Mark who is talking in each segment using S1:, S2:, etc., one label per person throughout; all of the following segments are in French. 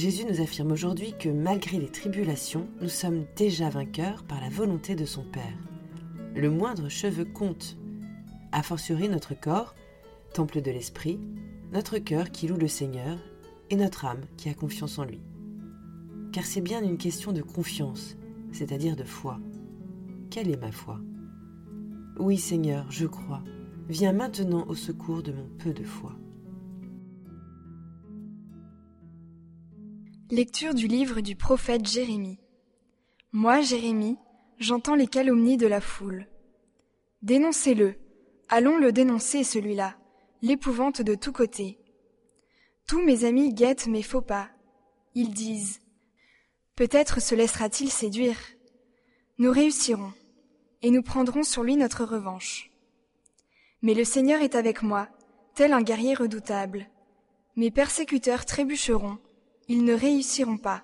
S1: Jésus nous affirme aujourd'hui que malgré les tribulations, nous sommes déjà vainqueurs par la volonté de son Père. Le moindre cheveu compte, a fortiori notre corps, temple de l'Esprit, notre cœur qui loue le Seigneur, et notre âme qui a confiance en lui. Car c'est bien une question de confiance, c'est-à-dire de foi. Quelle est ma foi? Oui Seigneur, je crois. Viens maintenant au secours de mon peu de foi.
S2: Lecture du livre du prophète Jérémie. Moi, Jérémie, j'entends les calomnies de la foule. Dénoncez-le, allons le dénoncer celui-là, l'épouvante de tous côtés. Tous mes amis guettent mes faux pas. Ils disent Peut-être se laissera-t-il séduire. Nous réussirons, et nous prendrons sur lui notre revanche. Mais le Seigneur est avec moi, tel un guerrier redoutable. Mes persécuteurs trébucheront, ils ne réussiront pas.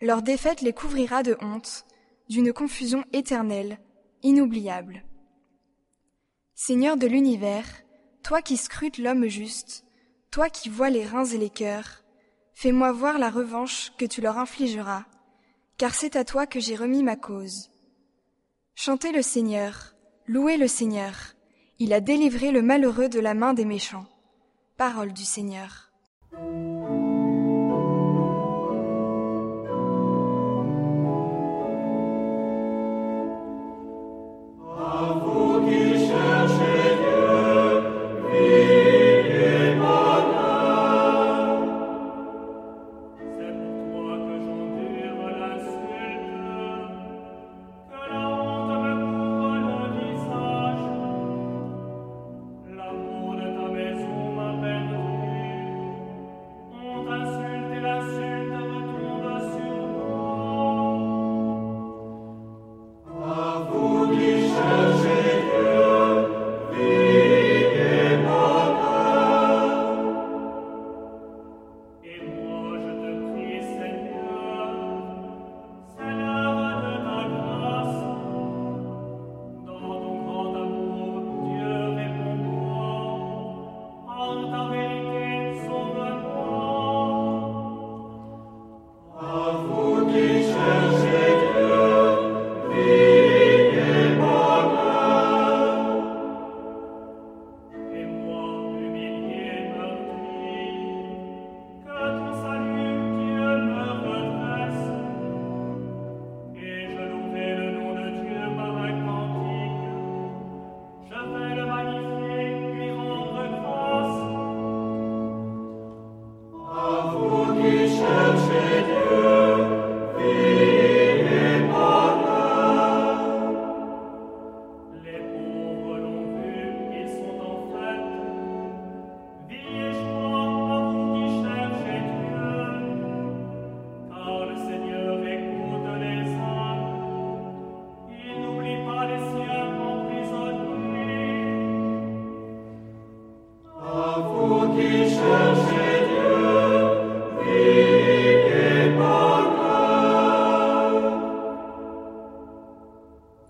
S2: Leur défaite les couvrira de honte, d'une confusion éternelle, inoubliable. Seigneur de l'univers, toi qui scrutes l'homme juste, toi qui vois les reins et les cœurs, fais-moi voir la revanche que tu leur infligeras, car c'est à toi que j'ai remis ma cause. Chantez le Seigneur, louez le Seigneur, il a délivré le malheureux de la main des méchants. Parole du Seigneur.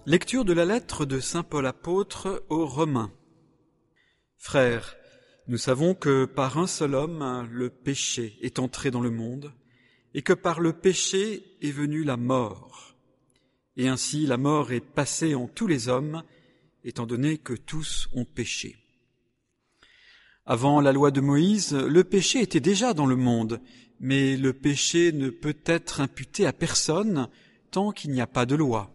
S3: Lecture de la lettre de Saint Paul apôtre aux Romains. Frères, nous savons que par un seul homme le péché est entré dans le monde, et que par le péché est venue la mort. Et ainsi la mort est passée en tous les hommes, étant donné que tous ont péché. Avant la loi de Moïse, le péché était déjà dans le monde, mais le péché ne peut être imputé à personne tant qu'il n'y a pas de loi.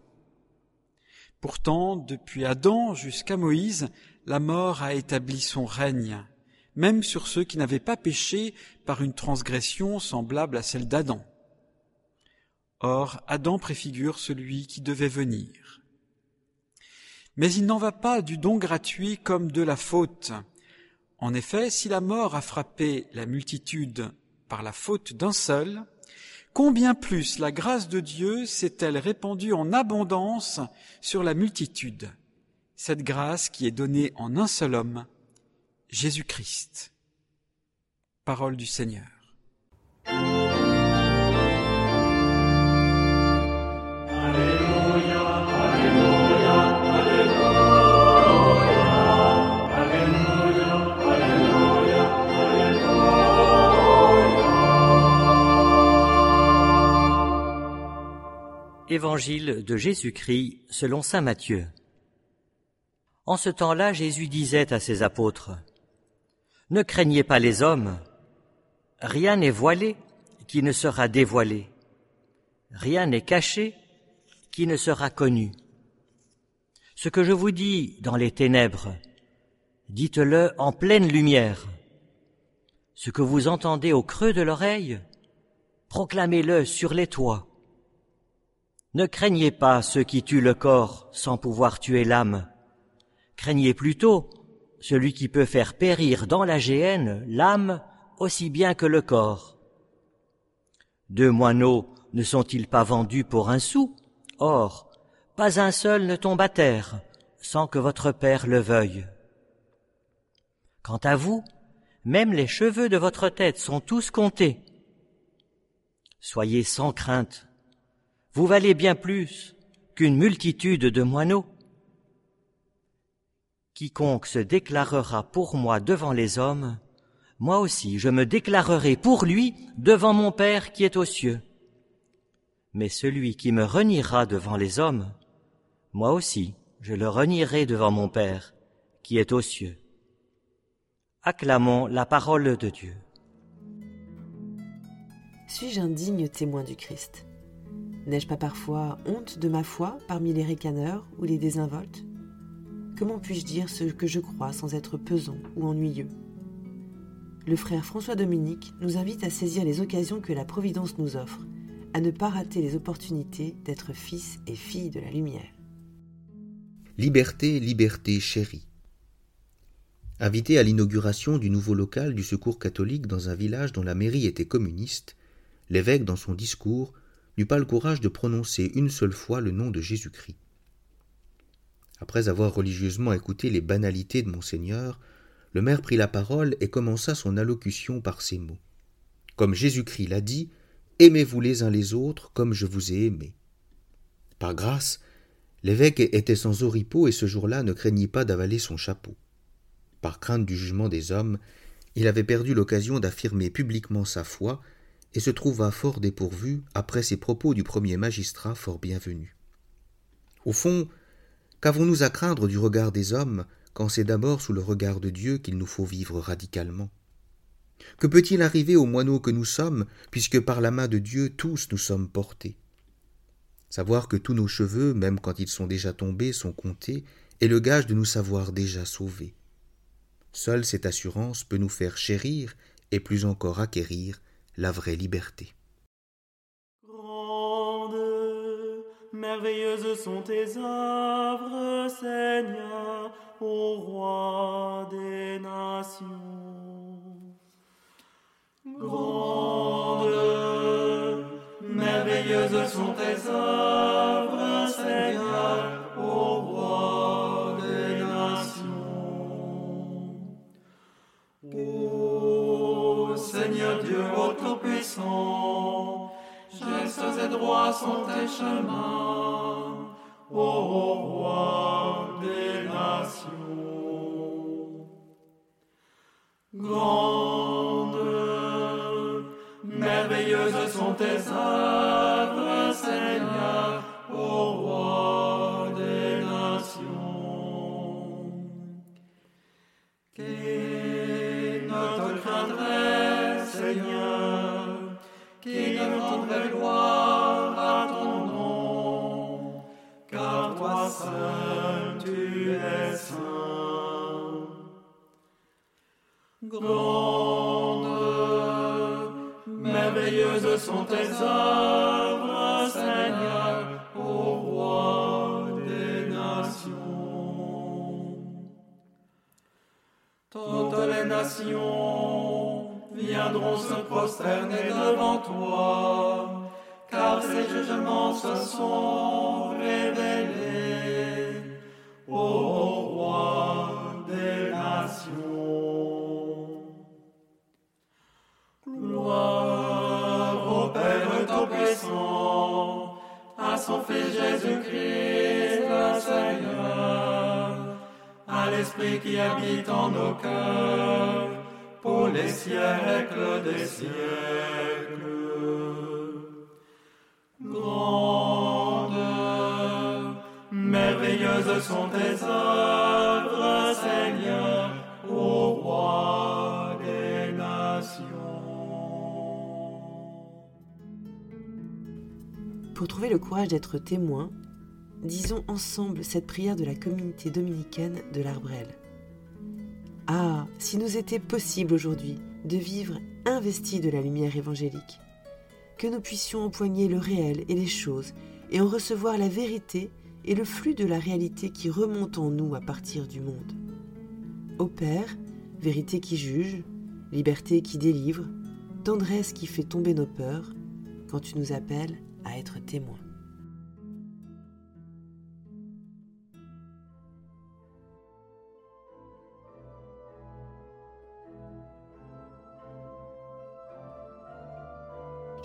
S3: Pourtant, depuis Adam jusqu'à Moïse, la mort a établi son règne, même sur ceux qui n'avaient pas péché par une transgression semblable à celle d'Adam. Or, Adam préfigure celui qui devait venir. Mais il n'en va pas du don gratuit comme de la faute. En effet, si la mort a frappé la multitude par la faute d'un seul, combien plus la grâce de Dieu s'est-elle répandue en abondance sur la multitude, cette grâce qui est donnée en un seul homme, Jésus-Christ. Parole du Seigneur.
S4: Évangile de Jésus-Christ selon Saint Matthieu. En ce temps-là, Jésus disait à ses apôtres, Ne craignez pas les hommes, rien n'est voilé qui ne sera dévoilé, rien n'est caché qui ne sera connu. Ce que je vous dis dans les ténèbres, dites-le en pleine lumière. Ce que vous entendez au creux de l'oreille, proclamez-le sur les toits. Ne craignez pas ceux qui tuent le corps sans pouvoir tuer l'âme. Craignez plutôt celui qui peut faire périr dans la géhenne l'âme aussi bien que le corps. Deux moineaux ne sont-ils pas vendus pour un sou? Or, pas un seul ne tombe à terre sans que votre Père le veuille. Quant à vous, même les cheveux de votre tête sont tous comptés. Soyez sans crainte. Vous valez bien plus qu'une multitude de moineaux. Quiconque se déclarera pour moi devant les hommes, moi aussi je me déclarerai pour lui devant mon Père qui est aux cieux. Mais celui qui me reniera devant les hommes, moi aussi je le renierai devant mon Père qui est aux cieux. Acclamons la parole de Dieu.
S1: Suis-je un digne témoin du Christ? N'ai-je pas parfois honte de ma foi parmi les ricaneurs ou les désinvoltes? Comment puis-je dire ce que je crois sans être pesant ou ennuyeux? Le frère François Dominique nous invite à saisir les occasions que la Providence nous offre, à ne pas rater les opportunités d'être fils et filles de la lumière.
S5: Liberté, liberté chérie. Invité à l'inauguration du nouveau local du secours catholique dans un village dont la mairie était communiste, l'évêque, dans son discours, n'eut pas le courage de prononcer une seule fois le nom de Jésus-Christ. Après avoir religieusement écouté les banalités de Monseigneur, le maire prit la parole et commença son allocution par ces mots. Comme Jésus-Christ l'a dit, Aimez-vous les uns les autres comme je vous ai aimé. Par grâce, l'évêque était sans oripeau et ce jour-là ne craignit pas d'avaler son chapeau par crainte du jugement des hommes, il avait perdu l'occasion d'affirmer publiquement sa foi et se trouva fort dépourvu après ces propos du premier magistrat fort bienvenu. Au fond, qu'avons-nous à craindre du regard des hommes quand c'est d'abord sous le regard de Dieu qu'il nous faut vivre radicalement? Que peut-il arriver aux moineaux que nous sommes, puisque par la main de Dieu tous nous sommes portés? Savoir que tous nos cheveux, même quand ils sont déjà tombés, sont comptés, est le gage de nous savoir déjà sauvés. Seule cette assurance peut nous faire chérir et plus encore acquérir la vraie liberté.
S6: Grandes, merveilleuses sont tes œuvres, Seigneur, ô roi des nations. Grandes, merveilleuses sont tes œuvres, droits sont tes chemins, ô roi des nations. Grandes, merveilleuses sont tes œuvres, Seigneur, ô roi des nations. Qui ne te craindrait, Seigneur, qui ne rendrait gloire sont tes œuvres, Seigneur, ô roi des nations. Toutes les nations viendront se prosterner devant toi, car ces jugements se sont révélés, ô roi l'Esprit qui habite en nos cœurs, pour les siècles des siècles. Grande, merveilleuses sont tes œuvres, Seigneur, ô roi des nations.
S1: Pour trouver le courage d'être témoin, disons ensemble cette prière de la communauté dominicaine de l'Arbrel. Ah, si nous était possible aujourd'hui de vivre investis de la lumière évangélique, que nous puissions empoigner le réel et les choses et en recevoir la vérité et le flux de la réalité qui remonte en nous à partir du monde. Ô Père, vérité qui juge, liberté qui délivre, tendresse qui fait tomber nos peurs, quand tu nous appelles à être témoins.